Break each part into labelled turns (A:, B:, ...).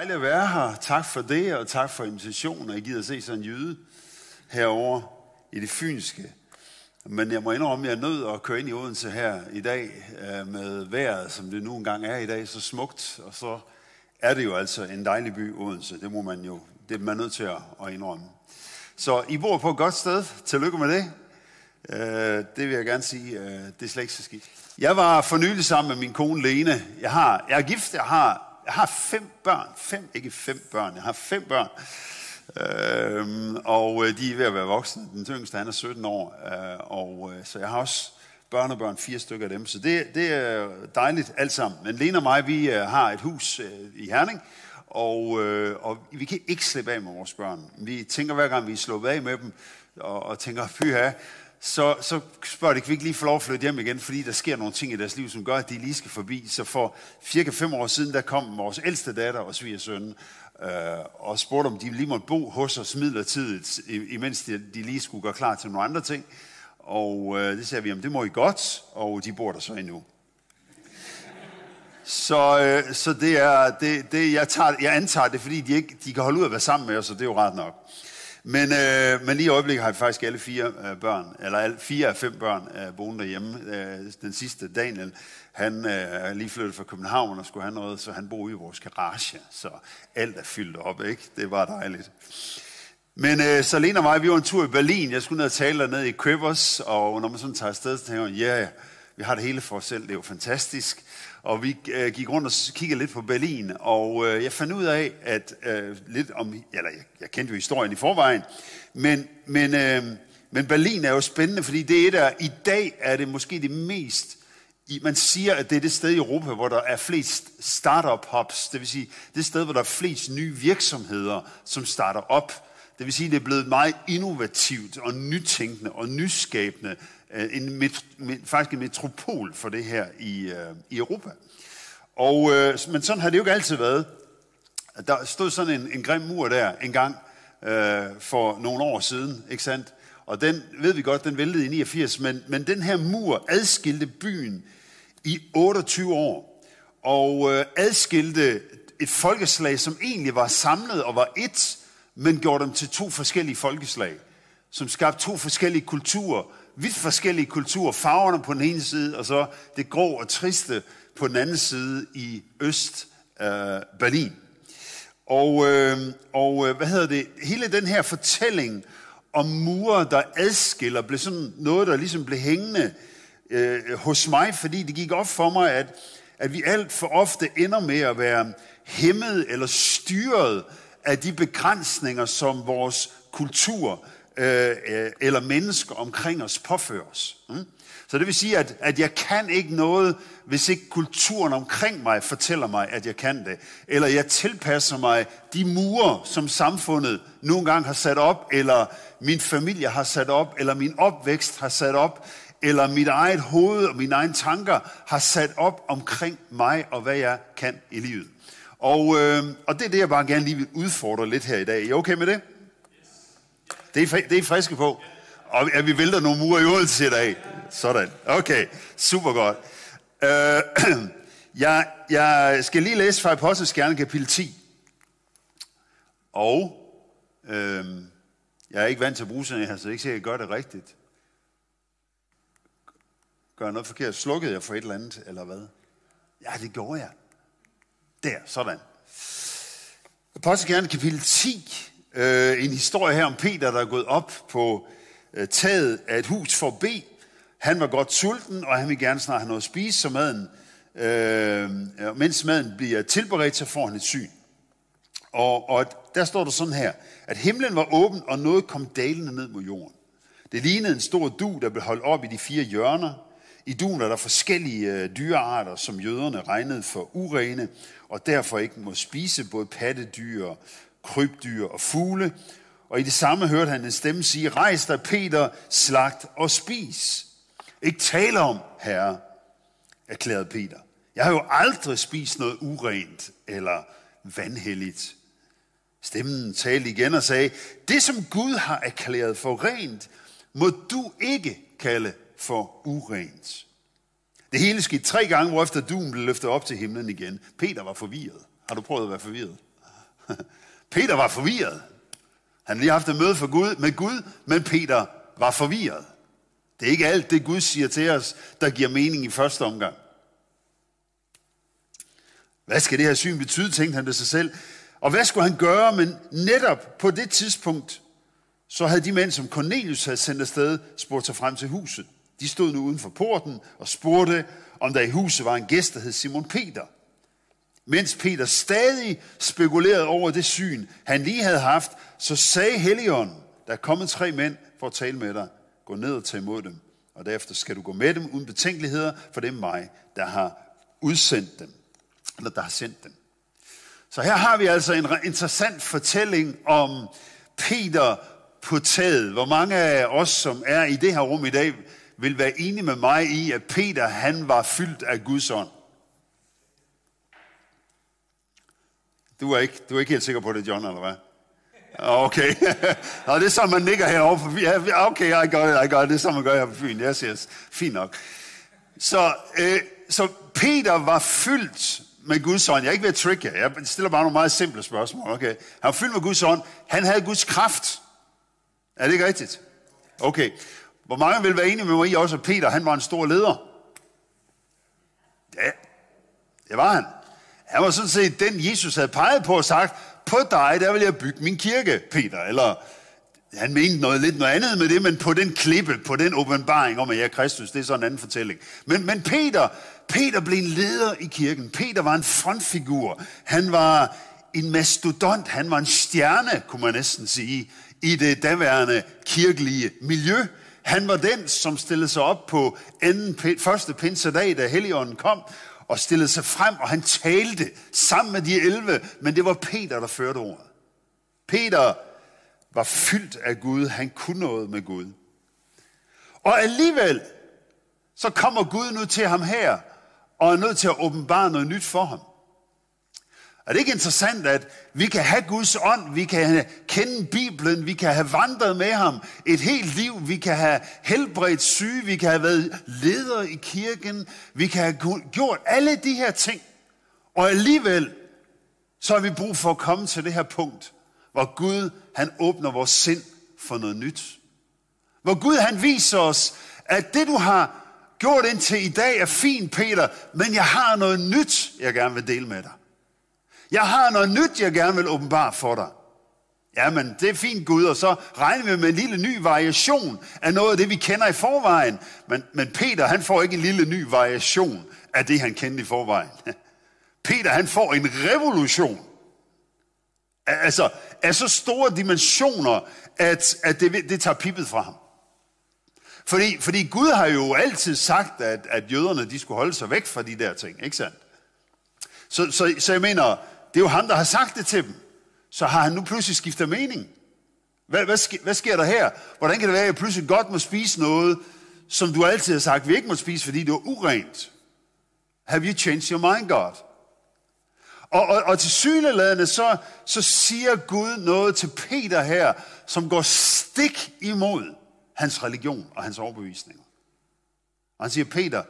A: Dejligt at være her. Tak for det, og tak for invitationen. Jeg gider at se sådan en jyde herover i det fynske. Men jeg må indrømme, at jeg er nødt at køre ind i Odense her i dag øh, med vejret, som det nu engang er i dag, så smukt. Og så er det jo altså en dejlig by, Odense. Det må man jo, det er man nødt til at indrømme. Så I bor på et godt sted. Tillykke med det. Øh, det vil jeg gerne sige, øh, det er slet ikke så skidt. Jeg var for nylig sammen med min kone Lene. Jeg, har, jeg er gift, jeg har jeg har fem børn. Fem, ikke fem børn. Jeg har fem børn. Øhm, og øh, de er ved at være voksne. Den yngste, han er 17 år. Øh, og øh, så jeg har også børnebørn, fire stykker af dem. Så det, det er dejligt alt sammen. Men Lena og mig, vi øh, har et hus i Herning. Og, øh, og vi kan ikke slippe af med vores børn. Vi tænker hver gang, vi er slået af med dem, og, og tænker, pyha, så, så spørger de, kan vi ikke lige få lov at flytte hjem igen, fordi der sker nogle ting i deres liv, som gør, at de lige skal forbi. Så for cirka fem år siden, der kom vores ældste datter og svigersøn, øh, og spurgte, om de lige måtte bo hos os midlertidigt, imens de, de lige skulle gøre klar til nogle andre ting. Og øh, det sagde vi, om det må I godt, og de bor der så endnu. Så, øh, så det er, det, det, jeg, tager, jeg antager det, fordi de, ikke, de kan holde ud at være sammen med os, og det er jo ret nok. Men, øh, men lige i øjeblikket har vi faktisk alle fire øh, børn, eller alle, fire af fem børn øh, boende derhjemme. Øh, den sidste, Daniel, han øh, er lige flyttet fra København og skulle have noget, så han bor i vores garage. Så alt er fyldt op, ikke? Det var dejligt. Men øh, så Lena og mig, vi var en tur i Berlin. Jeg skulle ned og tale dernede i Købers, og når man sådan tager afsted, så tænker man, ja, yeah, vi har det hele for os selv, det er jo fantastisk. Og vi øh, gik rundt og kiggede lidt på Berlin, og øh, jeg fandt ud af, at øh, lidt om, eller jeg, jeg kendte jo historien i forvejen, men, men, øh, men Berlin er jo spændende, fordi det er der, i dag er det måske det mest, i, man siger, at det er det sted i Europa, hvor der er flest startup hubs, det vil sige, det sted, hvor der er flest nye virksomheder, som starter op. Det vil sige, det er blevet meget innovativt og nytænkende og nyskabende Øh, en met, faktisk en metropol for det her i, øh, i Europa. Og, øh, men sådan har det jo ikke altid været. Der stod sådan en, en grim mur der en gang øh, for nogle år siden, ikke sandt? Og den ved vi godt, den væltede i 89, men, men den her mur adskilte byen i 28 år. Og øh, adskilte et folkeslag, som egentlig var samlet og var ét, men gjorde dem til to forskellige folkeslag, som skabte to forskellige kulturer, vidt forskellige kulturer, farverne på den ene side, og så det grå og triste på den anden side i Øst øh, Berlin. Og, øh, og øh, hvad hedder det? Hele den her fortælling om mure, der adskiller, blev sådan noget, der ligesom blev hængende øh, hos mig, fordi det gik op for mig, at, at vi alt for ofte ender med at være hæmmet eller styret af de begrænsninger, som vores kultur Øh, øh, eller mennesker omkring os påfører os. Mm? Så det vil sige, at, at jeg kan ikke noget, hvis ikke kulturen omkring mig fortæller mig, at jeg kan det. Eller jeg tilpasser mig de mure, som samfundet nogle gange har sat op, eller min familie har sat op, eller min opvækst har sat op, eller mit eget hoved og mine egne tanker har sat op omkring mig og hvad jeg kan i livet. Og, øh, og det er det, jeg bare gerne lige vil udfordre lidt her i dag. Er I okay med det? Det er, det er friske på. Og at vi vælter nogle mure i Odense i dag. Sådan. Okay, super godt. Øh, jeg, jeg skal lige læse fra Apostles Gerne kapitel 10. Og øh, jeg er ikke vant til at bruge sådan her, så jeg ikke sikkert, at jeg gør det rigtigt. Gør jeg noget forkert? Slukkede jeg for et eller andet, eller hvad? Ja, det gjorde jeg. Der, sådan. Apostles Gerne kapitel 10, øh, en historie her om Peter, der er gået op på øh, taget af et hus for at bede. Han var godt sulten, og han vil gerne snart have noget at spise, så maden, øh, mens maden bliver tilberedt, så får han et syn. Og, og der står der sådan her, at himlen var åben, og noget kom dalende ned mod jorden. Det lignede en stor du, der blev holdt op i de fire hjørner. I duen er der forskellige øh, dyrearter, som jøderne regnede for urene, og derfor ikke må spise både pattedyr, krybdyr og fugle. Og i det samme hørte han en stemme sige, rejs dig Peter, slagt og spis. Ikke tale om, herre, erklærede Peter. Jeg har jo aldrig spist noget urent eller vanhelligt. Stemmen talte igen og sagde, det som Gud har erklæret for rent, må du ikke kalde for urent. Det hele skete tre gange, hvor efter duen blev løftet op til himlen igen. Peter var forvirret. Har du prøvet at være forvirret? Peter var forvirret. Han havde lige haft et møde for Gud, med Gud, men Peter var forvirret. Det er ikke alt det, Gud siger til os, der giver mening i første omgang. Hvad skal det her syn betyde, tænkte han det sig selv. Og hvad skulle han gøre? Men netop på det tidspunkt, så havde de mænd, som Cornelius havde sendt afsted, spurgt sig frem til huset. De stod nu uden for porten og spurgte, om der i huset var en gæst, der hed Simon Peter. Mens Peter stadig spekulerede over det syn, han lige havde haft, så sagde Helion, der er kommet tre mænd for at tale med dig. Gå ned og tag imod dem, og derefter skal du gå med dem uden betænkeligheder, for det er mig, der har udsendt dem, eller der har sendt dem. Så her har vi altså en interessant fortælling om Peter på taget. Hvor mange af os, som er i det her rum i dag, vil være enige med mig i, at Peter han var fyldt af Guds ånd. Du er ikke, du er ikke helt sikker på det, John, eller hvad? Ah, okay. Nå, ah, det er sådan, man nikker herovre på Fyn. Ah, okay, I got it, I got it. Det er sådan, man gør her på Fyn. Yes, yes. Fint nok. Så, øh, så Peter var fyldt med Guds ånd. Jeg er ikke ved at trick jer. Jeg stiller bare nogle meget simple spørgsmål. Okay. Han var fyldt med Guds ånd. Han havde Guds kraft. Er det ikke rigtigt? Okay. Hvor mange vil være enige med mig i også, at Peter han var en stor leder? Ja, det var han. Han var sådan set den, Jesus havde peget på og sagt, på dig, der vil jeg bygge min kirke, Peter. Eller han mente noget lidt noget andet med det, men på den klippe, på den åbenbaring om, at jeg er Kristus, det er sådan en anden fortælling. Men, men Peter, Peter blev en leder i kirken. Peter var en frontfigur. Han var en mastodont. Han var en stjerne, kunne man næsten sige, i det daværende kirkelige miljø. Han var den, som stillede sig op på anden, første pinsedag, da Helligånden kom, og stillede sig frem, og han talte sammen med de 11, men det var Peter, der førte ordet. Peter var fyldt af Gud, han kunne noget med Gud. Og alligevel, så kommer Gud nu til ham her, og er nødt til at åbenbare noget nyt for ham. Er det ikke interessant, at vi kan have Guds ånd, vi kan kende Bibelen, vi kan have vandret med ham et helt liv, vi kan have helbredt syge, vi kan have været leder i kirken, vi kan have gjort alle de her ting. Og alligevel, så har vi brug for at komme til det her punkt, hvor Gud, han åbner vores sind for noget nyt. Hvor Gud, han viser os, at det du har gjort indtil i dag er fint, Peter, men jeg har noget nyt, jeg gerne vil dele med dig. Jeg har noget nyt, jeg gerne vil åbenbare for dig. Jamen, det er fint Gud, og så regner vi med en lille ny variation af noget af det, vi kender i forvejen. Men, men Peter, han får ikke en lille ny variation af det, han kendte i forvejen. Peter, han får en revolution. Altså, af så store dimensioner, at, at det, det tager pippet fra ham. Fordi, fordi Gud har jo altid sagt, at, at jøderne de skulle holde sig væk fra de der ting, ikke sandt? Så, så, så jeg mener, det er jo ham, der har sagt det til dem. Så har han nu pludselig skiftet mening. Hvad, hvad, sker, hvad sker der her? Hvordan kan det være, at jeg pludselig godt må spise noget, som du altid har sagt, vi ikke må spise, fordi det er urent? Have you changed your mind, God? Og, og, og til syneladende, så, så siger Gud noget til Peter her, som går stik imod hans religion og hans overbevisninger. Og han siger, Peter,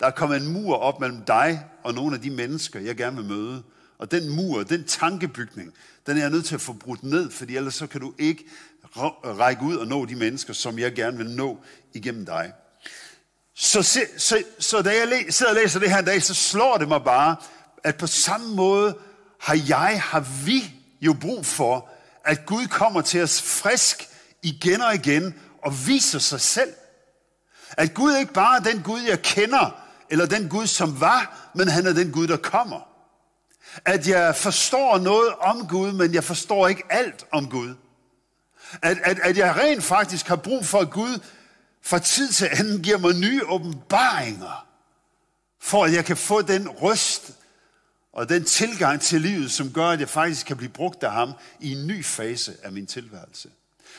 A: der er kommet en mur op mellem dig og nogle af de mennesker, jeg gerne vil møde. Og den mur, den tankebygning, den er jeg nødt til at få brudt ned, fordi ellers så kan du ikke række ud og nå de mennesker, som jeg gerne vil nå igennem dig. Så, så, så, så da jeg sidder og læser det her en dag, så slår det mig bare, at på samme måde har jeg, har vi jo brug for, at Gud kommer til os frisk igen og igen og viser sig selv. At Gud ikke bare er den Gud, jeg kender, eller den Gud, som var, men han er den Gud, der kommer. At jeg forstår noget om Gud, men jeg forstår ikke alt om Gud. At, at, at jeg rent faktisk har brug for, at Gud fra tid til anden giver mig nye åbenbaringer, for at jeg kan få den røst og den tilgang til livet, som gør, at jeg faktisk kan blive brugt af ham i en ny fase af min tilværelse.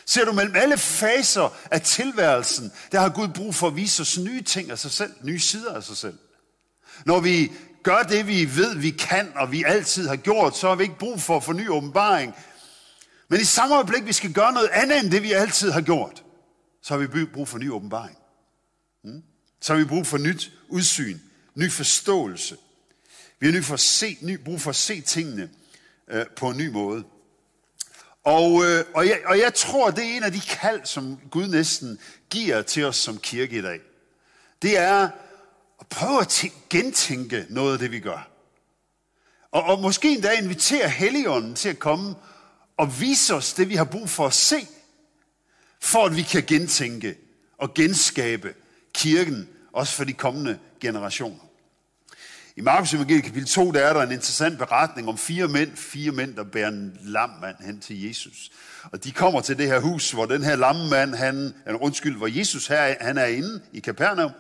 A: Ser du mellem alle faser af tilværelsen, der har Gud brug for at vise os nye ting af sig selv, nye sider af sig selv. Når vi gør det, vi ved, vi kan, og vi altid har gjort, så har vi ikke brug for at forny åbenbaring. Men i samme øjeblik, vi skal gøre noget andet end det, vi altid har gjort, så har vi brug for ny åbenbaring. Mm? Så har vi brug for nyt udsyn, ny forståelse. Vi har ny for at se, ny brug for at se tingene øh, på en ny måde. Og, øh, og, jeg, og jeg tror, det er en af de kald, som Gud næsten giver til os som kirke i dag. Det er prøve at gentænke noget af det, vi gør. Og, og måske endda invitere Helligånden til at komme og vise os det, vi har brug for at se, for at vi kan gentænke og genskabe kirken, også for de kommende generationer. I Markus Evangeliet kapitel 2, der er der en interessant beretning om fire mænd, fire mænd, der bærer en lam mand hen til Jesus. Og de kommer til det her hus, hvor den her lamme mand, han, undskyld, hvor Jesus her, han er inde i Kapernaum,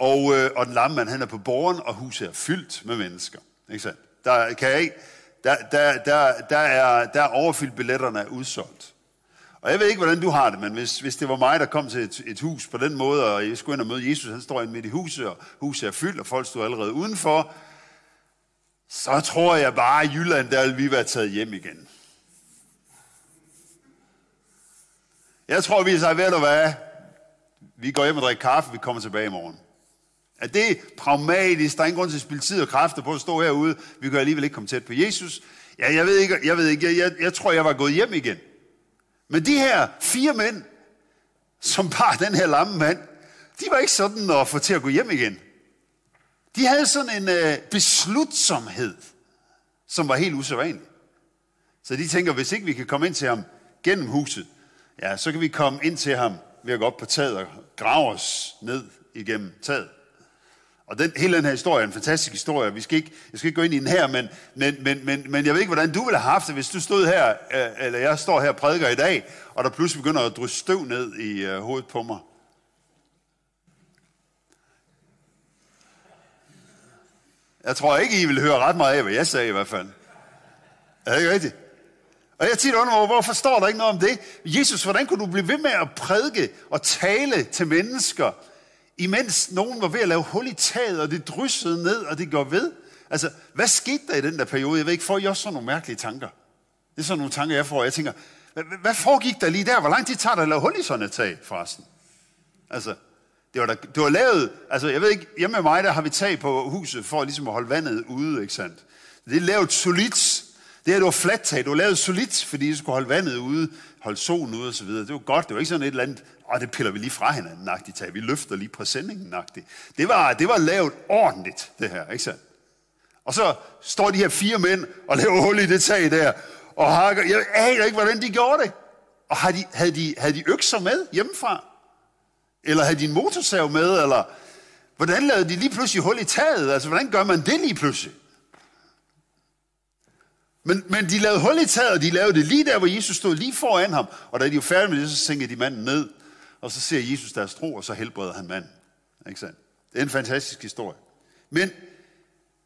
A: og, øh, og den lamme mand, han er på borgen, og huset er fyldt med mennesker. Ikke sandt? Der, kan jeg ikke, der, der, der, der, er, der er overfyldt billetterne er udsolgt. Og jeg ved ikke, hvordan du har det, men hvis, hvis det var mig, der kom til et, et hus på den måde, og jeg skulle ind og møde Jesus, han står ind midt i huset, og huset er fyldt, og folk står allerede udenfor, så tror jeg bare, at i Jylland, der vil vi være taget hjem igen. Jeg tror, vi siger, ved du hvad, vi går hjem og drikker kaffe, vi kommer tilbage i morgen. Er det pragmatisk? Der er ingen grund til at spille tid og kræfter på at stå herude. Vi kan alligevel ikke komme tæt på Jesus. Ja, jeg ved ikke, jeg, ved ikke, jeg, jeg, jeg tror, jeg var gået hjem igen. Men de her fire mænd, som bar den her lamme mand, de var ikke sådan at få til at gå hjem igen. De havde sådan en øh, beslutsomhed, som var helt usædvanlig. Så de tænker, hvis ikke vi kan komme ind til ham gennem huset, ja, så kan vi komme ind til ham ved at gå op på taget og grave os ned igennem taget. Og den, hele den her historie er en fantastisk historie. Vi skal ikke, jeg skal ikke gå ind i den her, men, men, men, men, men jeg ved ikke, hvordan du ville have haft det, hvis du stod her, øh, eller jeg står her og prædiker i dag, og der pludselig begynder at drysse støv ned i øh, hovedet på mig. Jeg tror ikke, I vil høre ret meget af, hvad jeg sagde i hvert fald. Er det ikke rigtigt? Og jeg tit undrer hvorfor står der ikke noget om det? Jesus, hvordan kunne du blive ved med at prædike og tale til mennesker, imens nogen var ved at lave hul i taget, og det dryssede ned, og det går ved. Altså, hvad skete der i den der periode? Jeg ved ikke, får I også sådan nogle mærkelige tanker? Det er sådan nogle tanker, jeg får. Jeg tænker, hvad, hvad foregik der lige der? Hvor lang tid tager det at lave hul i sådan et tag, forresten? Altså, det var, der, det var lavet, altså jeg ved ikke, hjemme med mig, der har vi tag på huset, for ligesom at holde vandet ude, ikke sandt? Det er lavet solidt. Det her, det var fladt tag, det var lavet solidt, fordi det skulle holde vandet ude, holde solen ude og så videre. Det var godt, det var ikke sådan et eller andet og det piller vi lige fra hinanden, nagtigt tag. Vi løfter lige præsendingen, nagtigt. Det var, det var lavet ordentligt, det her, ikke sandt? Og så står de her fire mænd og laver hul i det tag der, og hakker. Jeg aner ikke, hvordan de gjorde det. Og havde de, havde de, havde de økser med hjemmefra? Eller havde de en motorsav med? Eller hvordan lavede de lige pludselig hul i taget? Altså, hvordan gør man det lige pludselig? Men, men de lavede hul i taget, og de lavede det lige der, hvor Jesus stod lige foran ham. Og da de var færdige med det, så sænkede de manden ned og så ser Jesus deres tro, og så helbreder han manden. Ikke sandt? Det er en fantastisk historie. Men,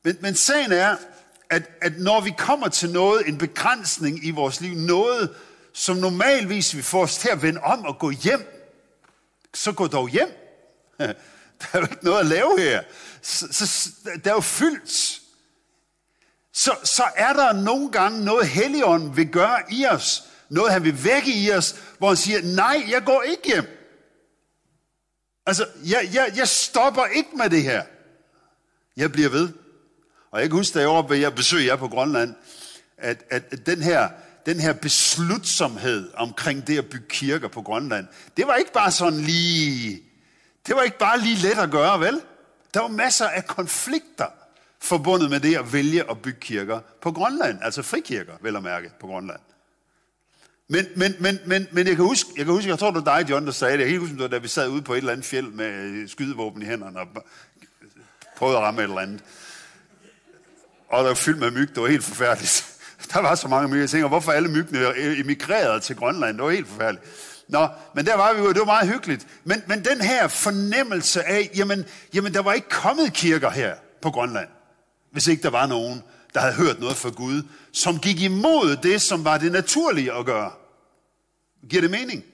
A: men, men sagen er, at, at når vi kommer til noget, en begrænsning i vores liv, noget, som normalvis vi får os til at vende om og gå hjem, så gå dog hjem. Der er jo ikke noget at lave her. Så, så, der er jo fyldt. Så, så er der nogle gange noget, Helligånden vil gøre i os, noget han vil vække i os, hvor han siger, nej, jeg går ikke hjem. Altså, jeg, jeg, jeg stopper ikke med det her. Jeg bliver ved. Og jeg kan huske, da jeg var jeg besøgte jer på Grønland, at, at, at den, her, den her beslutsomhed omkring det at bygge kirker på Grønland, det var ikke bare sådan lige, det var ikke bare lige let at gøre, vel? Der var masser af konflikter forbundet med det at vælge at bygge kirker på Grønland, altså frikirker, vel at mærke, på Grønland. Men, men, men, men, men jeg kan huske, jeg kan huske, jeg tror, det var dig, John, der sagde det. Jeg kan huske, da vi sad ude på et eller andet fjeld med øh, skydevåben i hænderne og prøvede at ramme et eller andet. Og der var fyldt med myg, det var helt forfærdeligt. Der var så mange myg. Jeg tænker, hvorfor alle myggene emigrerede til Grønland? Det var helt forfærdeligt. Nå, men der var vi jo, det var meget hyggeligt. Men, men den her fornemmelse af, jamen, jamen der var ikke kommet kirker her på Grønland, hvis ikke der var nogen, der havde hørt noget fra Gud, som gik imod det, som var det naturlige at gøre. Giver det mening?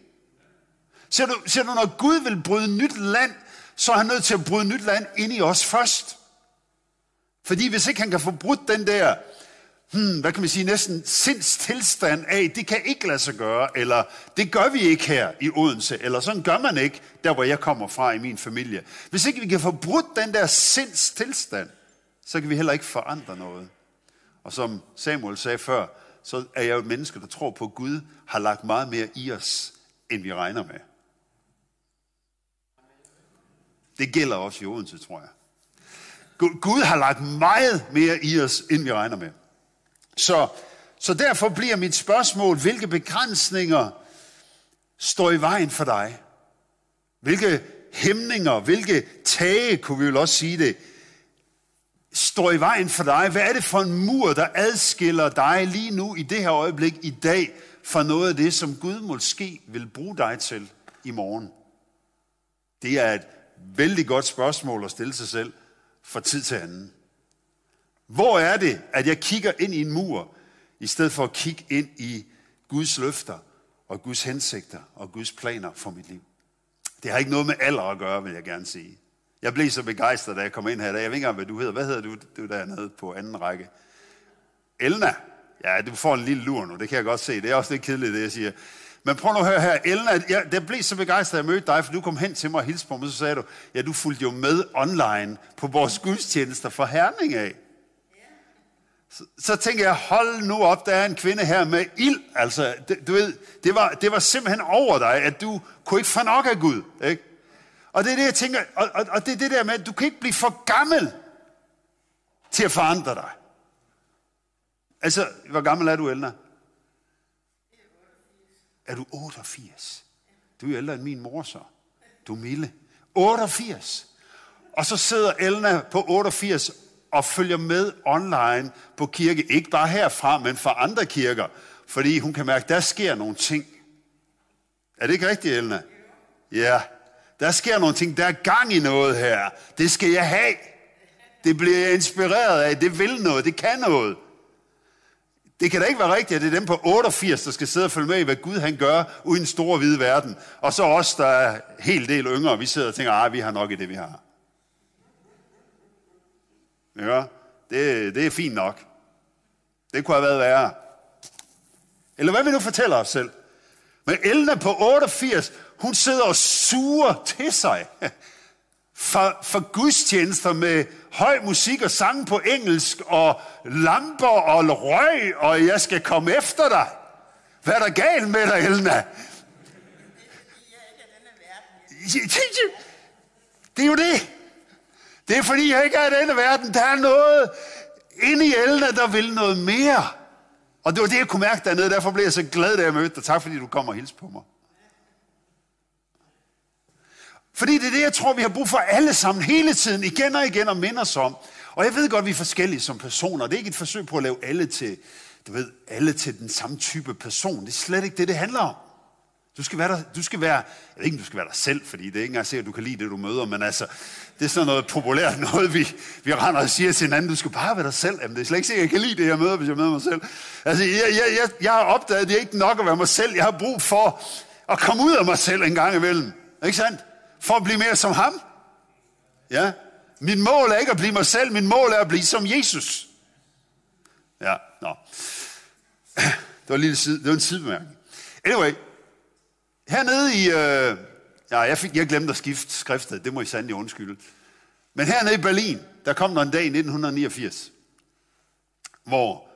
A: Ser du, ser du, når Gud vil bryde nyt land, så er han nødt til at bryde nyt land ind i os først. Fordi hvis ikke han kan få brudt den der, hmm, hvad kan man sige, næsten sindstilstand af, det kan ikke lade sig gøre, eller det gør vi ikke her i Odense, eller sådan gør man ikke, der hvor jeg kommer fra i min familie. Hvis ikke vi kan få brudt den der sindstilstand, så kan vi heller ikke forandre noget. Og som Samuel sagde før, så er jeg jo et menneske, der tror på, at Gud har lagt meget mere i os, end vi regner med. Det gælder også i Odense, tror jeg. Gud har lagt meget mere i os, end vi regner med. Så, så derfor bliver mit spørgsmål, hvilke begrænsninger står i vejen for dig? Hvilke hæmninger, hvilke tage, kunne vi vel også sige det, står i vejen for dig? Hvad er det for en mur, der adskiller dig lige nu i det her øjeblik i dag fra noget af det, som Gud måske vil bruge dig til i morgen? Det er et vældig godt spørgsmål at stille sig selv fra tid til anden. Hvor er det, at jeg kigger ind i en mur, i stedet for at kigge ind i Guds løfter og Guds hensigter og Guds planer for mit liv? Det har ikke noget med alder at gøre, vil jeg gerne sige. Jeg blev så begejstret, da jeg kom ind her. Jeg ved ikke engang, hvad du hedder. Hvad hedder du, du dernede på anden række? Elna. Ja, du får en lille lur nu, det kan jeg godt se. Det er også lidt kedeligt, det jeg siger. Men prøv nu at høre her. Elna, jeg, jeg blev så begejstret, at jeg mødte dig, for du kom hen til mig og hilste på mig, så sagde du, ja, du fulgte jo med online på vores gudstjenester for Herning af. Så, så tænker jeg, hold nu op, der er en kvinde her med ild. Altså, det, du ved, det var, det var simpelthen over dig, at du kunne ikke få nok af Gud. Ikke? Og det er det, jeg tænker, og, og, og det er det der med, at du kan ikke blive for gammel til at forandre dig. Altså, hvor gammel er du, Elna? Er du 88? Du er ældre end min mor så. Du er Mille. 88. Og så sidder Elna på 88 og følger med online på kirke. Ikke bare herfra, men fra andre kirker. Fordi hun kan mærke, at der sker nogle ting. Er det ikke rigtigt, Elna? Ja. Der sker nogle ting. Der er gang i noget her. Det skal jeg have. Det bliver jeg inspireret af. Det vil noget. Det kan noget. Det kan da ikke være rigtigt, at det er dem på 88, der skal sidde og følge med i, hvad Gud han gør uden store hvide verden. Og så os, der er helt del yngre, vi sidder og tænker, at vi har nok i det, vi har. Ja, det, det er fint nok. Det kunne have været værre. Eller hvad vil du fortæller os selv? Men Elna på 88, hun sidder og suger til sig for, for gudstjenester med høj musik og sang på engelsk og lamper og røg, og jeg skal komme efter dig. Hvad er der galt med dig, Elna? Det er jo det. Det er fordi, jeg ikke er i denne verden. Der er noget inde i Elna, der vil noget mere. Og det var det, jeg kunne mærke dernede. Derfor blev jeg så glad, da jeg mødte dig. Tak fordi du kom og hilste på mig. Fordi det er det, jeg tror, vi har brug for alle sammen hele tiden, igen og igen, og minde os om. Og jeg ved godt, vi er forskellige som personer. Det er ikke et forsøg på at lave alle til, du ved, alle til den samme type person. Det er slet ikke det, det handler om. Du skal være der, du skal være, jeg ved ikke, du skal være dig selv, fordi det er ikke engang sikkert, at du kan lide det, du møder, men altså, det er sådan noget populært noget, vi, vi render og siger til hinanden, du skal bare være dig selv. Jamen, det er slet ikke sikkert, at jeg kan lide det, jeg møder, hvis jeg møder mig selv. Altså, jeg, jeg, jeg, jeg har opdaget, at det er ikke nok at være mig selv. Jeg har brug for at komme ud af mig selv en gang imellem. Ikke sandt? For at blive mere som ham. Ja. Mit mål er ikke at blive mig selv, mit mål er at blive som Jesus. Ja, nå. Det var, en lille side, det var en sidebemærkning. Anyway, hernede i... Øh, ja, jeg, fik, jeg glemte at skifte skriftet, det må I sandelig undskylde. Men hernede i Berlin, der kom der en dag i 1989, hvor,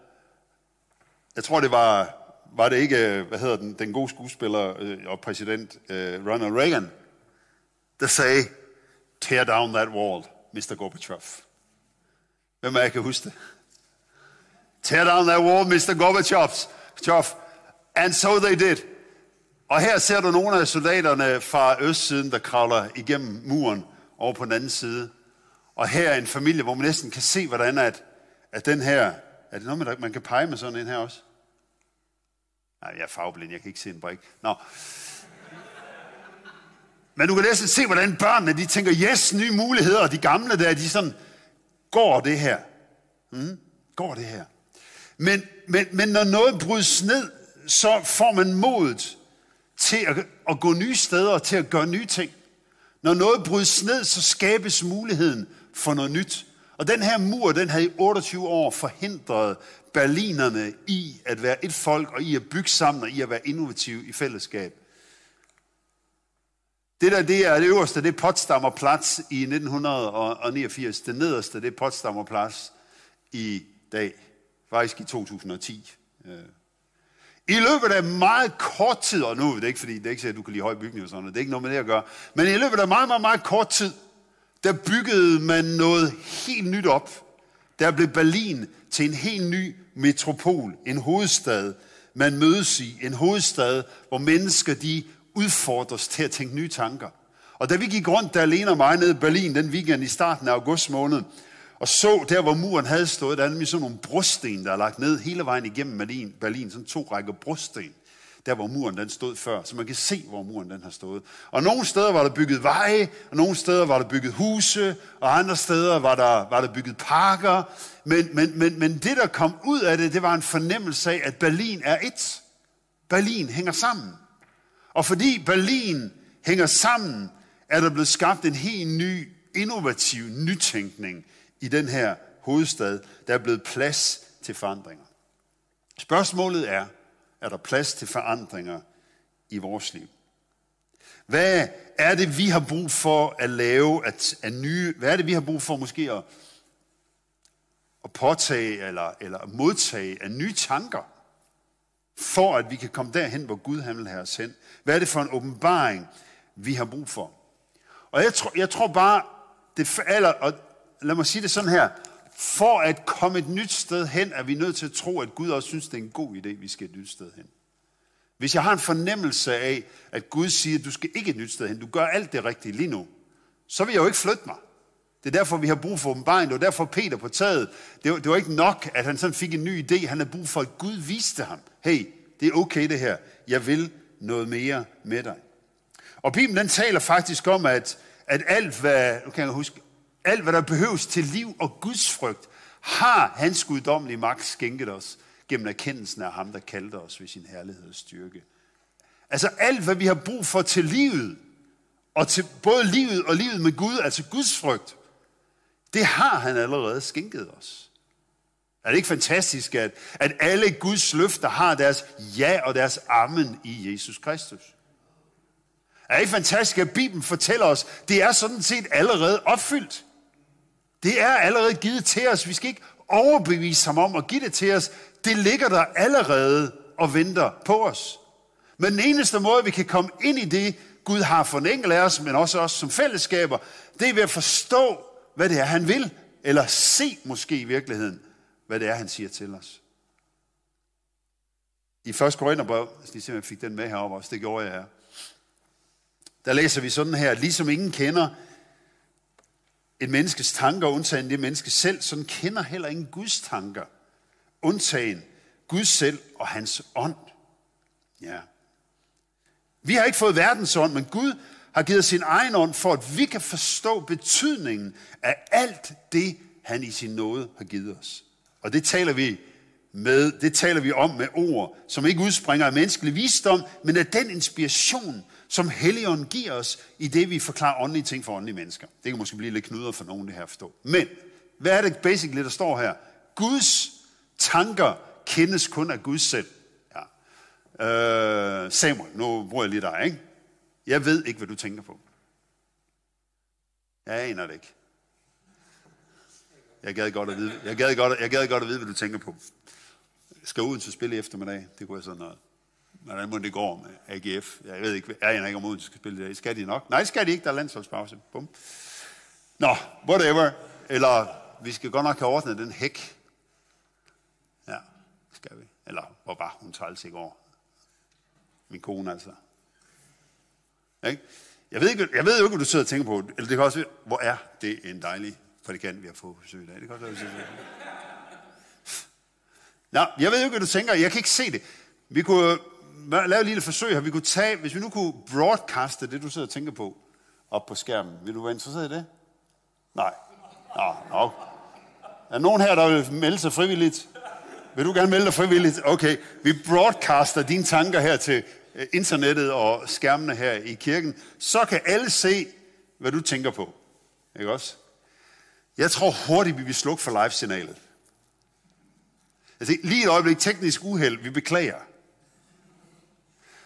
A: jeg tror det var, var det ikke, øh, hvad hedder den, den gode skuespiller øh, og præsident øh, Ronald Reagan, der sagde, tear down that wall, Mr. Gorbachev. Hvem er jeg kan huske det? Tear down that wall, Mr. Gorbachev. And so they did. Og her ser du nogle af soldaterne fra østsiden, der kravler igennem muren over på den anden side. Og her er en familie, hvor man næsten kan se, hvordan at, at den her... Er det noget, man kan pege med sådan en her også? Nej, jeg er farveblind, jeg kan ikke se en brik. Nå. Men du kan næsten se, hvordan børnene, de tænker, yes, nye muligheder, og de gamle der, de sådan, går det her? Mm, Går det her? Men, men, men når noget brydes ned, så får man modet til at, at gå nye steder, og til at gøre nye ting. Når noget brydes ned, så skabes muligheden for noget nyt. Og den her mur, den havde i 28 år forhindret berlinerne i at være et folk, og i at bygge sammen, og i at være innovative i fællesskab. Det der, det er det øverste, det er Potsdamer Plads i 1989. Det nederste, det er Potsdamer Plads i dag. faktisk i 2010. Øh. I løbet af meget kort tid, og nu er det ikke, fordi det er ikke at du kan lide høje bygninger og sådan noget, det er ikke noget med det at gøre, men i løbet af meget, meget, meget kort tid, der byggede man noget helt nyt op. Der blev Berlin til en helt ny metropol, en hovedstad, man mødes i, en hovedstad, hvor mennesker de udfordres til at tænke nye tanker. Og da vi gik rundt der alene og mig nede i Berlin den weekend i starten af august måned, og så der, hvor muren havde stået, der er nemlig sådan nogle brosten, der er lagt ned hele vejen igennem Berlin, Berlin sådan to rækker brosten, der hvor muren den stod før, så man kan se, hvor muren den har stået. Og nogle steder var der bygget veje, og nogle steder var der bygget huse, og andre steder var der, var der bygget parker. Men, men, men, men det, der kom ud af det, det var en fornemmelse af, at Berlin er et. Berlin hænger sammen. Og fordi Berlin hænger sammen, er der blevet skabt en helt ny, innovativ nytænkning i den her hovedstad. Der er blevet plads til forandringer. Spørgsmålet er, er der plads til forandringer i vores liv? Hvad er det, vi har brug for at lave at, at nye, hvad er det, vi har brug for måske at, at påtage eller, eller modtage af nye tanker, for at vi kan komme derhen, hvor Gud han vil have os hen? Hvad er det for en åbenbaring, vi har brug for? Og jeg tror, jeg tror bare, det aller, og lad mig sige det sådan her, for at komme et nyt sted hen, er vi nødt til at tro, at Gud også synes, det er en god idé, at vi skal et nyt sted hen. Hvis jeg har en fornemmelse af, at Gud siger, at du skal ikke et nyt sted hen, du gør alt det rigtige lige nu, så vil jeg jo ikke flytte mig. Det er derfor, vi har brug for åbenbaring. Det var derfor Peter på taget. Det var, det var ikke nok, at han sådan fik en ny idé. Han havde brug for, at Gud viste ham. Hey, det er okay det her. Jeg vil noget mere med dig. Og Bibelen den taler faktisk om, at, at alt, hvad, nu kan jeg huske, alt, hvad der behøves til liv og Guds frygt, har hans guddommelige magt skænket os gennem erkendelsen af ham, der kaldte os ved sin herlighed og styrke. Altså alt, hvad vi har brug for til livet, og til både livet og livet med Gud, altså Guds frygt, det har han allerede skænket os. Er det ikke fantastisk, at, at alle Guds løfter har deres ja og deres amen i Jesus Kristus? Er det ikke fantastisk, at Bibelen fortæller os, det er sådan set allerede opfyldt. Det er allerede givet til os. Vi skal ikke overbevise ham om at give det til os. Det ligger der allerede og venter på os. Men den eneste måde, vi kan komme ind i det, Gud har for en enkelt af os, men også os som fællesskaber, det er ved at forstå, hvad det er, han vil, eller se måske i virkeligheden, hvad det er, han siger til os. I 1. Korintherbrev, hvis I simpelthen fik den med heroppe også, det gjorde jeg her. Der læser vi sådan her, ligesom ingen kender et menneskes tanker, undtagen det menneske selv, sådan kender heller ingen Guds tanker, undtagen Gud selv og hans ånd. Ja. Vi har ikke fået verdens ånd, men Gud har givet sin egen ånd, for at vi kan forstå betydningen af alt det, han i sin nåde har givet os. Og det taler vi med, det taler vi om med ord, som ikke udspringer af menneskelig visdom, men af den inspiration, som Helligånden giver os i det, vi forklarer åndelige ting for åndelige mennesker. Det kan måske blive lidt knudret for nogen, det her at forstå. Men, hvad er det basically, der står her? Guds tanker kendes kun af Gud selv. Ja. Øh, Samuel, nu bruger jeg lige dig, ikke? Jeg ved ikke, hvad du tænker på. Jeg aner det ikke. Jeg gad godt at vide, jeg gad godt, jeg gad godt at vide hvad du tænker på. Skal ud spille i eftermiddag, det kunne jeg sådan noget hvordan må det går med AGF. Jeg ved ikke, jeg aner ikke, om Odense skal spille det. Skal de nok? Nej, skal de ikke. Der er landsholdspause. Bum. Nå, whatever. Eller, vi skal godt nok have ordnet den hæk. Ja, skal vi. Eller, hvor var hun træls i går? Min kone altså. Ikke? Jeg ved, ikke, jeg ved jo ikke, hvad du sidder og tænker på. Eller det kan også være, hvor er det en dejlig prædikant, vi har fået besøg i dag. Det kan også være, Nå, jeg ved jo ikke, hvad du tænker. Jeg kan ikke se det. Vi kunne øh, lave et lille forsøg her. Vi kunne tage, hvis vi nu kunne broadcaste det, du sidder og tænker på, op på skærmen. Vil du være interesseret i det? Nej. Nå, nå. Er nogen her, der vil melde sig frivilligt? Vil du gerne melde dig frivilligt? Okay, vi broadcaster dine tanker her til Øh, internettet og skærmene her i kirken. Så kan alle se, hvad du tænker på. Ikke også? Jeg tror hurtigt, vi vil slukke for live-signalet. Altså, lige et øjeblik teknisk uheld, vi beklager.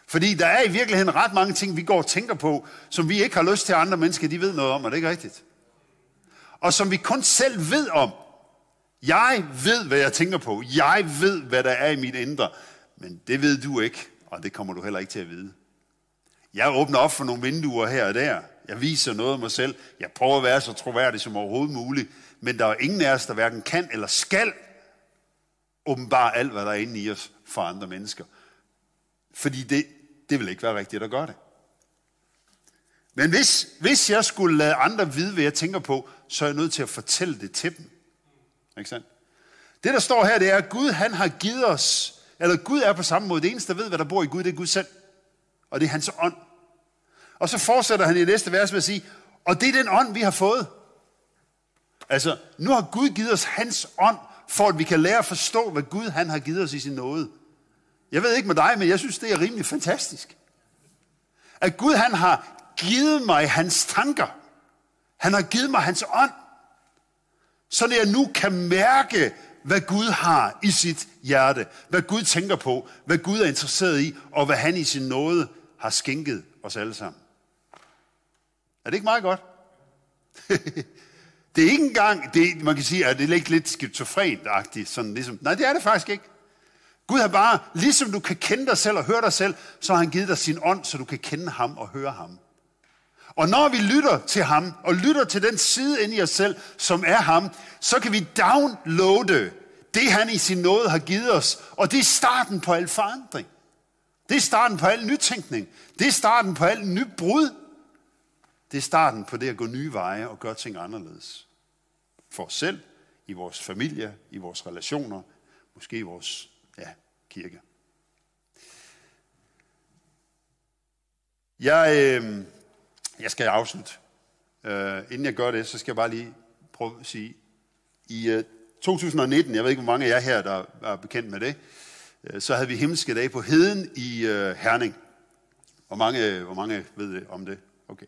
A: Fordi der er i virkeligheden ret mange ting, vi går og tænker på, som vi ikke har lyst til, at andre mennesker de ved noget om, er det ikke rigtigt? Og som vi kun selv ved om. Jeg ved, hvad jeg tænker på. Jeg ved, hvad der er i mit indre. Men det ved du ikke, og det kommer du heller ikke til at vide. Jeg åbner op for nogle vinduer her og der. Jeg viser noget af mig selv. Jeg prøver at være så troværdig som overhovedet muligt. Men der er ingen af os, der hverken kan eller skal åbenbare alt, hvad der er inde i os for andre mennesker. Fordi det, det vil ikke være rigtigt at gøre det. Men hvis, hvis jeg skulle lade andre vide, hvad jeg tænker på, så er jeg nødt til at fortælle det til dem. Ikke sandt? Det, der står her, det er, at Gud han har givet os, eller Gud er på samme måde. Det eneste, der ved, hvad der bor i Gud, det er Gud selv. Og det er hans ånd. Og så fortsætter han i næste vers med at sige, og det er den ånd, vi har fået. Altså, nu har Gud givet os hans ånd, for at vi kan lære at forstå, hvad Gud han har givet os i sin nåde. Jeg ved ikke med dig, men jeg synes, det er rimelig fantastisk. At Gud han har givet mig hans tanker. Han har givet mig hans ånd. Så jeg nu kan mærke, hvad Gud har i sit hjerte. Hvad Gud tænker på. Hvad Gud er interesseret i. Og hvad han i sin nåde har skænket os alle sammen. Er det ikke meget godt? det er ikke engang, det, man kan sige, at det er ikke lidt skizofrent-agtigt. Sådan ligesom, nej, det er det faktisk ikke. Gud har bare, ligesom du kan kende dig selv og høre dig selv, så har han givet dig sin ånd, så du kan kende ham og høre ham. Og når vi lytter til ham, og lytter til den side inde i os selv, som er ham, så kan vi downloade det, han i sin nåde har givet os. Og det er starten på al forandring. Det er starten på al nytænkning. Det er starten på al nybrud. Det er starten på det at gå nye veje og gøre ting anderledes. For os selv, i vores familie, i vores relationer, måske i vores ja, kirke. Jeg, øh, jeg skal afslutte. Øh, inden jeg gør det, så skal jeg bare lige prøve at sige, i øh, 2019, jeg ved ikke, hvor mange af jer her, der er bekendt med det, øh, så havde vi himmelske dage på Heden i øh, Herning. Hvor mange, øh, hvor mange ved det om det? Okay.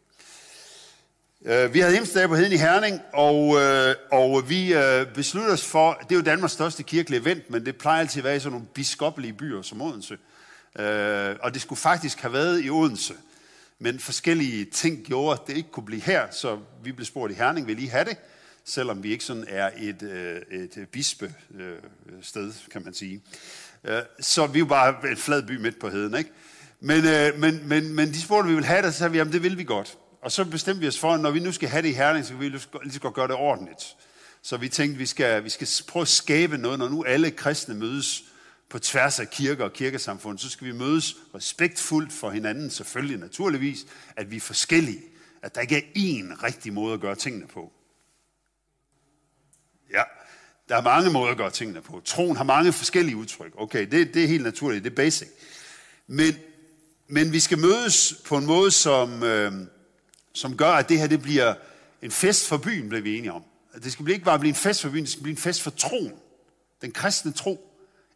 A: Øh, vi havde himmelske dage på Heden i Herning, og, øh, og vi øh, besluttede os for, det er jo Danmarks største kirkelige event, men det plejer altid at være i sådan nogle biskoppelige byer som Odense. Øh, og det skulle faktisk have været i Odense. Men forskellige ting gjorde, at det ikke kunne blive her, så vi blev spurgt i Herning, vil I have det? Selvom vi ikke sådan er et, øh, et bispe øh, sted, kan man sige. Øh, så vi var bare et flad by midt på heden, ikke? Men, øh, men, men, men de spurgte, om vi ville have det, så sagde vi, jamen det vil vi godt. Og så bestemte vi os for, at når vi nu skal have det i Herning, så kan vi lige så godt gøre det ordentligt. Så vi tænkte, vi skal, vi skal prøve at skabe noget, når nu alle kristne mødes på tværs af kirker og kirkesamfund, så skal vi mødes respektfuldt for hinanden, selvfølgelig naturligvis, at vi er forskellige. At der ikke er én rigtig måde at gøre tingene på. Ja, der er mange måder at gøre tingene på. Troen har mange forskellige udtryk. Okay, det, det er helt naturligt, det er basic. Men, men vi skal mødes på en måde, som, øh, som gør, at det her det bliver en fest for byen, bliver vi enige om. Det skal ikke bare blive en fest for byen, det skal blive en fest for troen. Den kristne tro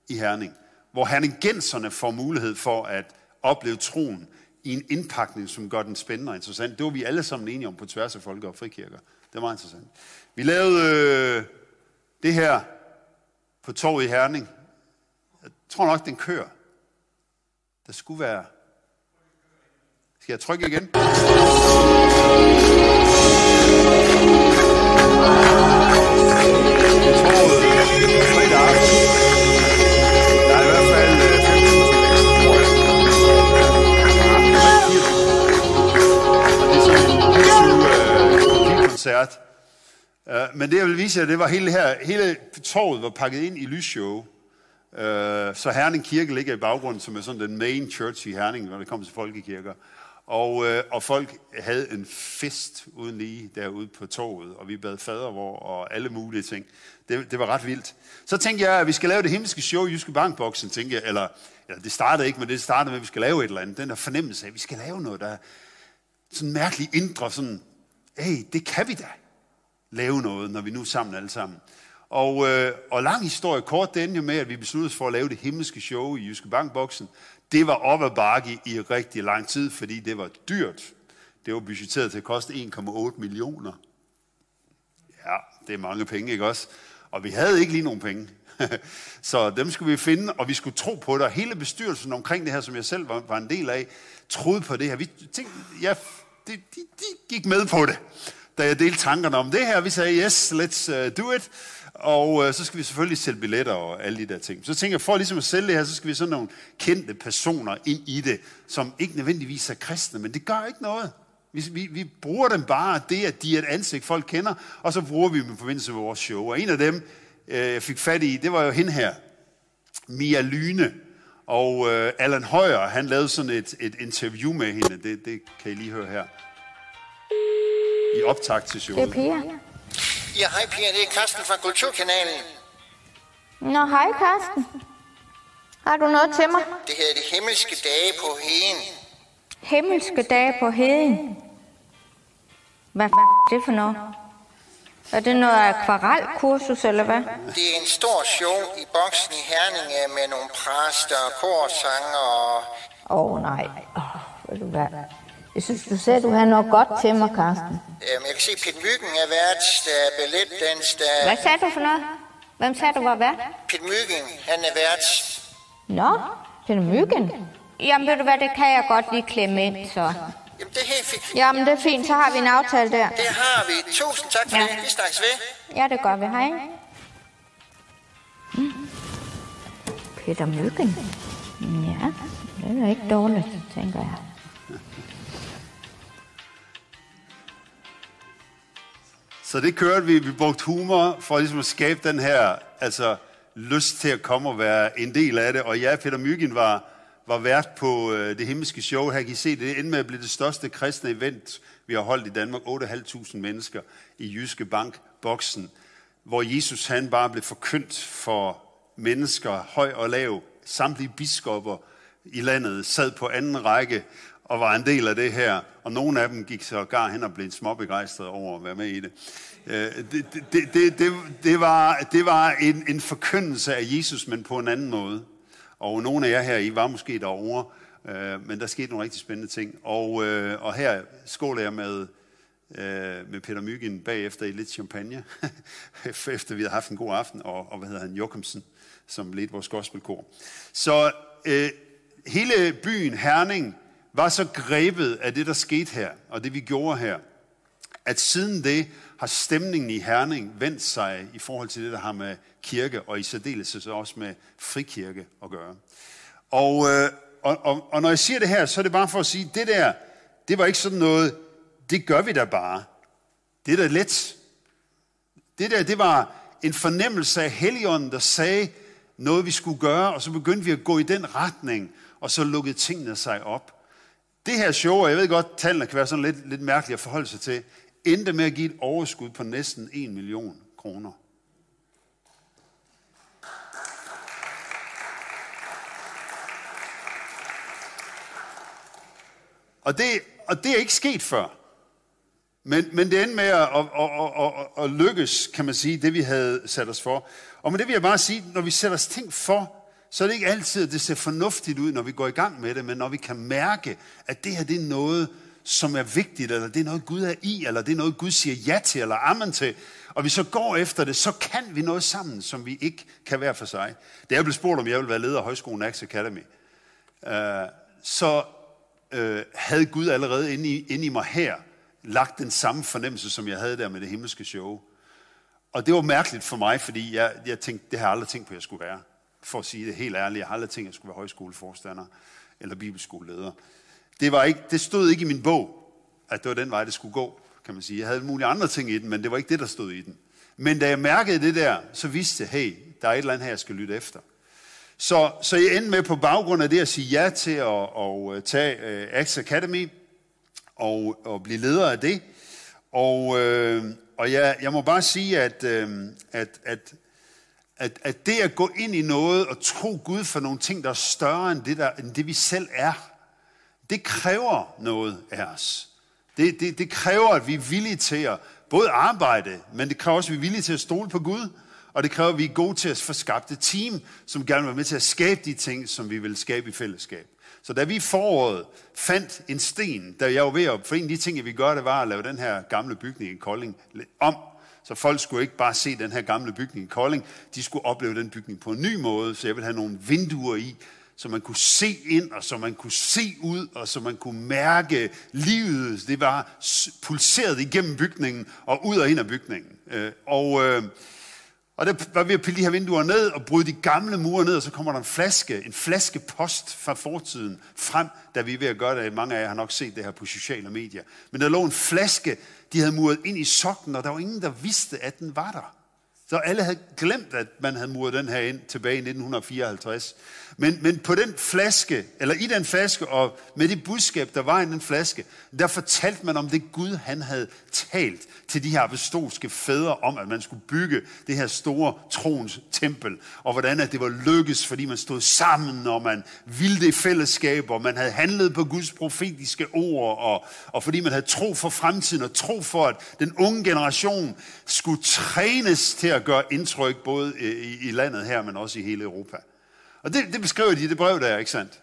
A: i Herning, hvor herningenserne får mulighed for at opleve troen i en indpakning, som gør den spændende og interessant. Det var vi alle sammen enige om på tværs af folke- og frikirker. Det var interessant. Vi lavede øh, det her på torvet i Herning. Jeg tror nok, den kører. Der skulle være... Skal jeg trykke igen? koncert. Uh, men det, jeg vil vise jer, det var hele, her, hele torvet var pakket ind i lysshow. Uh, så Herning Kirke ligger i baggrunden, som er sådan den main church i Herning, når det kommer til folkekirker. Og, uh, og folk havde en fest uden lige derude på torvet, og vi bad fadervor og alle mulige ting. Det, det var ret vildt. Så tænkte jeg, at vi skal lave det himmelske show i Jyske Bankboksen, tænkte jeg, eller, eller det startede ikke, men det startede med, at vi skal lave et eller andet. Den der fornemmelse af, at vi skal lave noget, der er sådan mærkeligt indre, sådan hey, det kan vi da lave noget, når vi nu er sammen alle sammen. Og, øh, og lang historie kort, det endte med, at vi besluttede os for at lave det himmelske show i Jyske Bankboksen. Det var op ad bakke i rigtig lang tid, fordi det var dyrt. Det var budgetteret til at koste 1,8 millioner. Ja, det er mange penge, ikke også? Og vi havde ikke lige nogen penge. Så dem skulle vi finde, og vi skulle tro på det. Og hele bestyrelsen omkring det her, som jeg selv var, var en del af, troede på det her. Vi tænkte, ja, de, de, de gik med på det, da jeg delte tankerne om det her. Vi sagde, yes, let's uh, do it. Og øh, så skal vi selvfølgelig sælge billetter og alle de der ting. Så tænker jeg, for ligesom at sælge det her, så skal vi sådan nogle kendte personer ind i det, som ikke nødvendigvis er kristne, men det gør ikke noget. Vi, vi, vi bruger dem bare, det at de er et ansigt, folk kender, og så bruger vi dem i forbindelse med vores show. Og en af dem, øh, jeg fik fat i, det var jo hende her, Mia Lyne. Og øh, Allan Højer, han lavede sådan et, et interview med hende. Det, det kan I lige høre her. I optakt til showet.
B: Det er Pia.
C: Ja, hej Pia, det er Carsten fra Kulturkanalen.
B: Nå, hej Karsten. Har du noget til mig?
C: Det her er de himmelske dage på heden.
B: Himmelske dage på heden. Hvad f- er det for noget? Er det noget akvarelkursus, eller hvad?
C: Det er en stor show i boksen i Herning med nogle præster, korsanger og...
B: Åh, oh, nej. Oh, ved du hvad? Jeg synes, du sagde, du havde noget godt til mig, Karsten.
C: Øhm, jeg kan se, Pete Myggen er vært, der er balletdans, der er...
B: Hvad sagde du for noget? Hvem sagde du var vært?
C: Pete Myggen, han er vært.
B: Nå, er myggen. Jamen, ved du hvad, det kan jeg godt lige klemme ind, så.
C: Jamen, det er helt fint.
B: Jamen, det er fint, så har vi en aftale der.
C: Det har vi. Tusind tak for
B: Ja.
C: det. Vi snakkes ved.
B: Ja, det gør vi. Hej. Mm. Peter Myggen. Ja, det er ikke dårligt, tænker jeg.
A: Så det kørte vi. Vi brugte humor for ligesom at skabe den her altså, lyst til at komme og være en del af det. Og jeg, Peter Myggen var, var vært på øh, det himmelske show. Her kan I se, det endte med at blive det største kristne event, vi har holdt i Danmark. 8.500 mennesker i Jyske Bank boksen, hvor Jesus han bare blev forkyndt for mennesker, høj og lav. Samtlige biskopper i landet sad på anden række og var en del af det her. Og nogle af dem gik så gar hen og blev småbegejstrede over at være med i øh, det. Det, det, det, det, det var, det var en, en forkyndelse af Jesus, men på en anden måde. Og nogle af jer her, I var måske derovre, øh, men der skete nogle rigtig spændende ting. Og, øh, og her skåler jeg med, øh, med Peter Myggen bagefter i lidt champagne, efter vi havde haft en god aften, og, og hvad hedder han, Jokumsen, som ledte vores gospelkor. Så øh, hele byen Herning var så grebet af det, der skete her, og det vi gjorde her, at siden det har stemningen i Herning vendt sig i forhold til det, der har med kirke, og i særdeleshed så også med frikirke at gøre. Og, øh, og, og, og når jeg siger det her, så er det bare for at sige, det der, det var ikke sådan noget, det gør vi da bare. Det er da let. Det der, det var en fornemmelse af Helligånden, der sagde noget, vi skulle gøre, og så begyndte vi at gå i den retning, og så lukkede tingene sig op. Det her show, og jeg ved godt, tallene kan være sådan lidt, lidt mærkelige at forholde sig til, endte med at give et overskud på næsten 1 million kroner. Og det, og det er ikke sket før. Men, men det endte med at, at, at, at, at, lykkes, kan man sige, det vi havde sat os for. Og med det vil jeg bare sige, når vi sætter os ting for, så er det ikke altid, at det ser fornuftigt ud, når vi går i gang med det, men når vi kan mærke, at det her det er noget, som er vigtigt, eller det er noget, Gud er i, eller det er noget, Gud siger ja til, eller amen til, og vi så går efter det, så kan vi noget sammen, som vi ikke kan være for sig. Da jeg blev spurgt, om jeg ville være leder af Højskolen Axe Academy, øh, så øh, havde Gud allerede inde i, inde i mig her lagt den samme fornemmelse, som jeg havde der med det himmelske show. Og det var mærkeligt for mig, fordi jeg, jeg tænkte, det har jeg aldrig tænkt på, at jeg skulle være. For at sige det helt ærligt, jeg har aldrig tænkt, at jeg skulle være højskoleforstander eller bibelskoleleder. Det, var ikke, det stod ikke i min bog, at det var den vej, det skulle gå, kan man sige. Jeg havde mulige andre ting i den, men det var ikke det, der stod i den. Men da jeg mærkede det der, så vidste jeg, hey, der er et eller andet her, jeg skal lytte efter. Så, så jeg endte med på baggrund af det at sige ja til at, at øh, tage uh, Axe Academy og, og blive leder af det. Og, øh, og jeg, jeg må bare sige, at, øh, at, at, at, at det at gå ind i noget og tro Gud for nogle ting, der er større end det, der, end det vi selv er, det kræver noget af os. Det, det, det kræver, at vi er villige til at både arbejde, men det kræver også, at vi er villige til at stole på Gud, og det kræver, at vi er gode til at få skabt et team, som gerne vil være med til at skabe de ting, som vi vil skabe i fællesskab. Så da vi i foråret fandt en sten, da jeg var ved at, for en af de ting, vi gør, det var at lave den her gamle bygning i Kolding om, så folk skulle ikke bare se den her gamle bygning i Kolding, de skulle opleve den bygning på en ny måde, så jeg ville have nogle vinduer i, så man kunne se ind, og så man kunne se ud, og så man kunne mærke livet. Det var pulseret igennem bygningen, og ud og ind af bygningen. Øh, og, øh, og der var ved at pille de her vinduer ned og bryde de gamle mure ned, og så kommer der en flaske, en flaskepost fra fortiden frem, da vi er ved at gøre det. Mange af jer har nok set det her på sociale medier. Men der lå en flaske, de havde muret ind i sokken, og der var ingen, der vidste, at den var der. Så alle havde glemt, at man havde muret den her ind tilbage i 1954. Men, men på den flaske, eller i den flaske, og med det budskab, der var i den flaske, der fortalte man om det Gud, han havde talt til de her apostolske fædre om, at man skulle bygge det her store trons tempel, og hvordan at det var lykkes, fordi man stod sammen, og man ville det i fællesskab, og man havde handlet på Guds profetiske ord, og, og fordi man havde tro for fremtiden, og tro for, at den unge generation skulle trænes til at gøre indtryk, både øh, i, i landet her, men også i hele Europa. Og det, det beskriver de i det brev der, ikke sandt?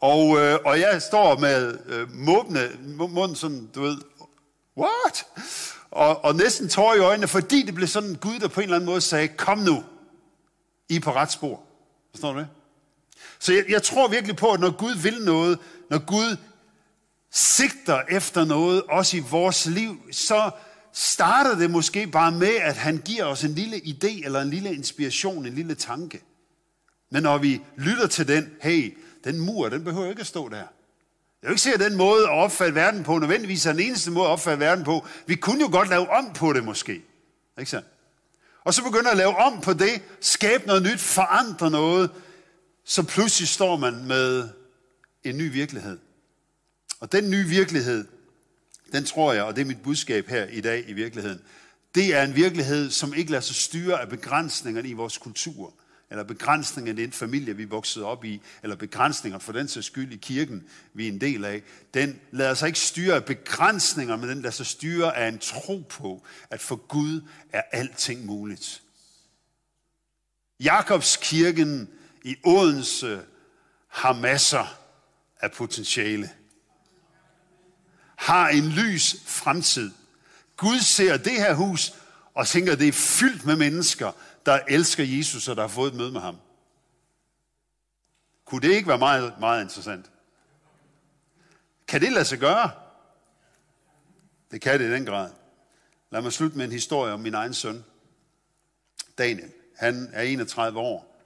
A: Og, øh, og jeg står med øh, måbne, munden sådan, du ved, what? Og, og næsten tår i øjnene, fordi det blev sådan en Gud, der på en eller anden måde sagde, kom nu, I er på ret spor. Forstår du det? Så jeg, jeg tror virkelig på, at når Gud vil noget, når Gud sigter efter noget, også i vores liv, så starter det måske bare med, at han giver os en lille idé, eller en lille inspiration, en lille tanke. Men når vi lytter til den, hey, den mur, den behøver ikke at stå der. Jeg vil ikke se, at den måde at opfatte verden på, nødvendigvis er den eneste måde at opfatte verden på. Vi kunne jo godt lave om på det måske. Ikke sandt? Og så begynder at lave om på det, skabe noget nyt, forandre noget, så pludselig står man med en ny virkelighed. Og den nye virkelighed, den tror jeg, og det er mit budskab her i dag i virkeligheden, det er en virkelighed, som ikke lader sig styre af begrænsningerne i vores kultur eller begrænsningerne i den familie, vi voksede op i, eller begrænsninger for den sags skyld i kirken, vi er en del af, den lader sig ikke styre af begrænsninger, men den lader sig styre af en tro på, at for Gud er alting muligt. Jakobskirken i Odense har masser af potentiale. Har en lys fremtid. Gud ser det her hus og tænker, at det er fyldt med mennesker, der elsker Jesus, og der har fået et møde med ham. Kunne det ikke være meget, meget interessant? Kan det lade sig gøre? Det kan det i den grad. Lad mig slutte med en historie om min egen søn, Daniel. Han er 31 år.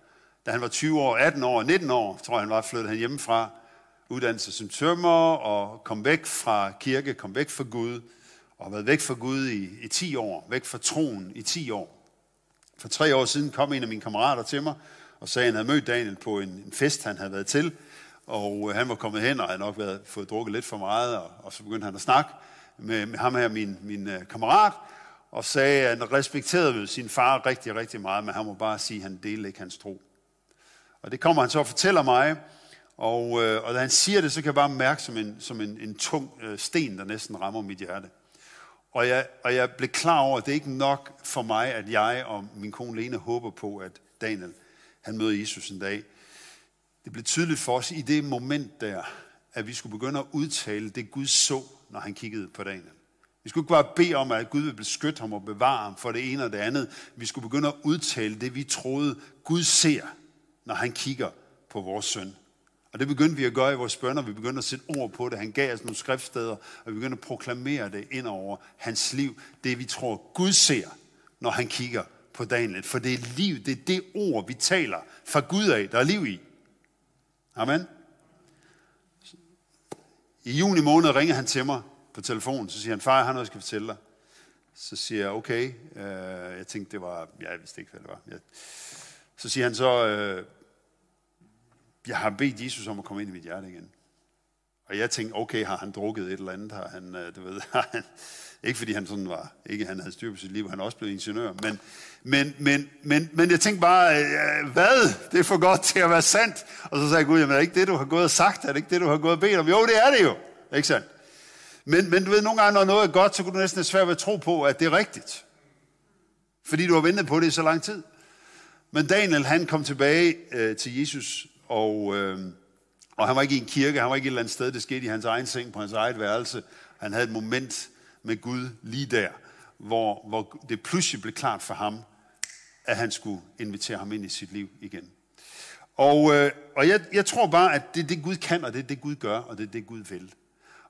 A: Da han var 20 år, 18 år, 19 år, tror jeg han var, flyttet han hjemmefra, uddannelse som tømmer og kom væk fra kirke, kom væk fra Gud, og har været væk fra Gud i, i 10 år, væk fra troen i 10 år. For tre år siden kom en af mine kammerater til mig og sagde, at han havde mødt Daniel på en, en fest, han havde været til. Og øh, han var kommet hen og havde nok været, fået drukket lidt for meget, og, og så begyndte han at snakke med, med ham her, min, min uh, kammerat, og sagde, at han respekterede sin far rigtig, rigtig meget, men han må bare sige, at han delte ikke hans tro. Og det kommer han så og fortæller mig, og, øh, og da han siger det, så kan jeg bare mærke som en, som en, en tung øh, sten, der næsten rammer mit hjerte. Og jeg, og jeg blev klar over, at det er ikke nok for mig, at jeg og min kone Lene håber på, at Daniel han møder Jesus en dag. Det blev tydeligt for os i det moment der, at vi skulle begynde at udtale det, Gud så, når han kiggede på Daniel. Vi skulle ikke bare bede om, at Gud vil beskytte ham og bevare ham for det ene og det andet. Vi skulle begynde at udtale det, vi troede, Gud ser, når han kigger på vores søn. Og det begyndte vi at gøre i vores bønder. Vi begyndte at sætte ord på det. Han gav os nogle skriftsteder, og vi begyndte at proklamere det ind over hans liv. Det vi tror Gud ser, når han kigger på Daniel. For det er liv, det er det ord, vi taler fra Gud af, der er liv i. Amen. I juni måned ringer han til mig på telefonen, så siger han, far, jeg har noget, jeg skal fortælle dig. Så siger jeg, okay. Øh, jeg tænkte, det var, ja, jeg vidste ikke, hvad det var. Jeg, så siger han så, øh, jeg har bedt Jesus om at komme ind i mit hjerte igen. Og jeg tænkte, okay, har han drukket et eller andet? Har han, øh, du ved, har han, ikke fordi han sådan var, ikke han havde styr på sit liv, han er også blevet ingeniør, men, men, men, men, men jeg tænkte bare, øh, hvad? Det er for godt til at være sandt. Og så sagde jeg, Gud, jamen er det ikke det, du har gået og sagt? Er det ikke det, du har gået og bedt om? Jo, det er det jo. Ikke sandt? Men, men du ved, nogle gange, når noget er godt, så kunne du næsten have svært ved at tro på, at det er rigtigt. Fordi du har ventet på det i så lang tid. Men Daniel, han kom tilbage øh, til Jesus og, øh, og han var ikke i en kirke, han var ikke et eller andet sted, det skete i hans egen seng på hans eget værelse. Han havde et moment med Gud lige der, hvor, hvor det pludselig blev klart for ham, at han skulle invitere ham ind i sit liv igen. Og, øh, og jeg, jeg tror bare, at det er det, Gud kan, og det er det, Gud gør, og det er det, Gud vil.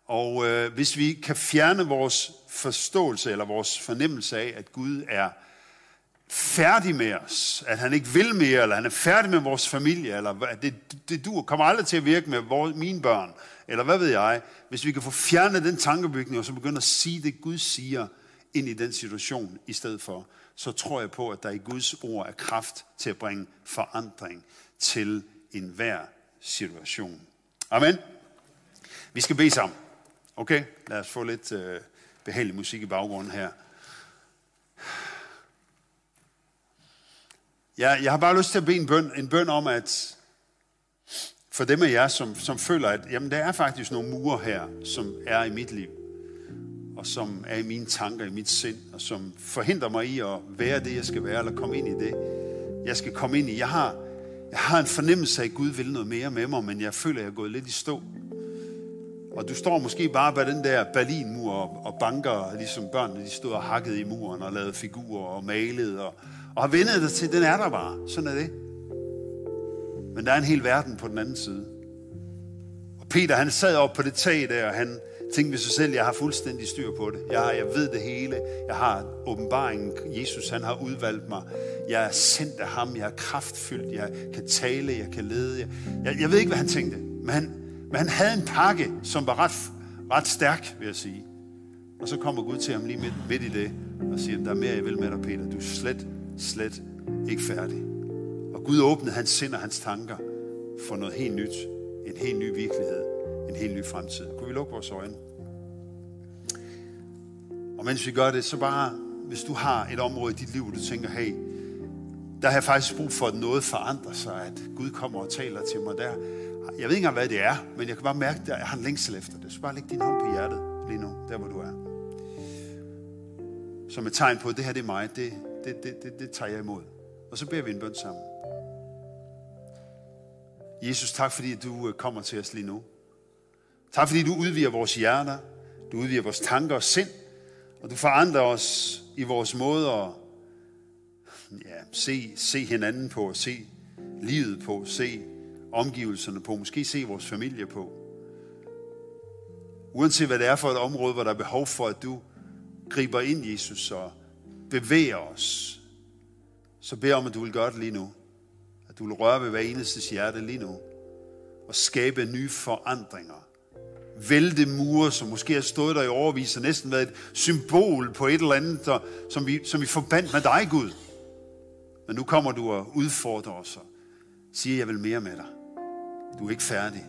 A: Og øh, hvis vi kan fjerne vores forståelse eller vores fornemmelse af, at Gud er færdig med os, at han ikke vil mere, eller han er færdig med vores familie, eller det, det du kommer aldrig til at virke med vores, mine børn, eller hvad ved jeg, hvis vi kan få fjernet den tankebygning, og så begynde at sige det, Gud siger, ind i den situation i stedet for, så tror jeg på, at der i Guds ord er kraft til at bringe forandring til enhver situation. Amen. Vi skal bede sammen. Okay? Lad os få lidt øh, behagelig musik i baggrunden her. Jeg, jeg har bare lyst til at bede en bøn, en bøn om, at for dem af jer, som, som føler, at jamen, der er faktisk nogle mure her, som er i mit liv, og som er i mine tanker, i mit sind, og som forhindrer mig i at være det, jeg skal være, eller komme ind i det, jeg skal komme ind i. Jeg har, jeg har en fornemmelse af, at Gud vil noget mere med mig, men jeg føler, at jeg er gået lidt i stå. Og du står måske bare bag den der Berlinmur og, og banker, ligesom børnene, de stod og hakkede i muren og lavede figurer og malede og, og har vendet dig til, den er der bare. Sådan er det. Men der er en hel verden på den anden side. Og Peter, han sad op på det tag der, og han tænkte ved sig selv, jeg har fuldstændig styr på det. Jeg, jeg ved det hele. Jeg har åbenbaringen. Jesus, han har udvalgt mig. Jeg er sendt af ham. Jeg er kraftfyldt. Jeg kan tale. Jeg kan lede. Jeg, jeg, jeg ved ikke, hvad han tænkte. Men han, men han havde en pakke, som var ret, ret stærk, vil jeg sige. Og så kommer Gud til ham lige midt, midt i det, og siger, der er mere, jeg vil med dig, Peter. Du er slet, slet ikke færdig. Og Gud åbnede hans sind og hans tanker for noget helt nyt. En helt ny virkelighed. En helt ny fremtid. Kunne vi lukke vores øjne? Og mens vi gør det, så bare, hvis du har et område i dit liv, hvor du tænker, hey, der har jeg faktisk brug for, at noget forandrer sig, at Gud kommer og taler til mig der. Jeg ved ikke engang, hvad det er, men jeg kan bare mærke, at jeg har en længsel efter det. Så bare læg din hånd på hjertet lige nu, der hvor du er. Som et tegn på, at det her det er mig, det, det, det, det, det tager jeg imod. Og så beder vi en bøn sammen. Jesus, tak fordi du øh, kommer til os lige nu. Tak fordi du udvider vores hjerter, du udvider vores tanker og sind, og du forandrer os i vores måde at ja, se, se hinanden på, se livet på, se omgivelserne på, måske se vores familie på. Uanset hvad det er for et område, hvor der er behov for, at du griber ind, Jesus, og bevæger os, så beder om, at du vil gøre det lige nu. At du vil røre ved hver eneste hjerte lige nu. Og skabe nye forandringer. Vælte mure, som måske har stået der i overvis, og næsten været et symbol på et eller andet, der, som, vi, som vi forbandt med dig, Gud. Men nu kommer du og udfordrer os og siger, jeg vil mere med dig. Du er ikke færdig.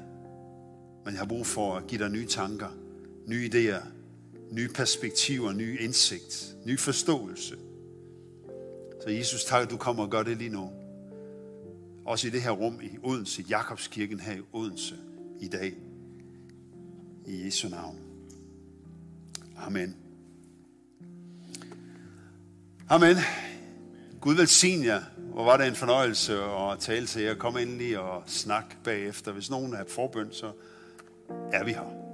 A: Men jeg har brug for at give dig nye tanker, nye idéer, nye perspektiver, ny indsigt, ny forståelse. Så Jesus, tak, at du kommer og gør det lige nu. Også i det her rum i Odense, Jakobskirken her i Odense i dag. I Jesu navn. Amen. Amen. Gud velsigne jer. Hvor var det en fornøjelse at tale til jer. Kom endelig og snak bagefter. Hvis nogen er forbøn, så er vi her.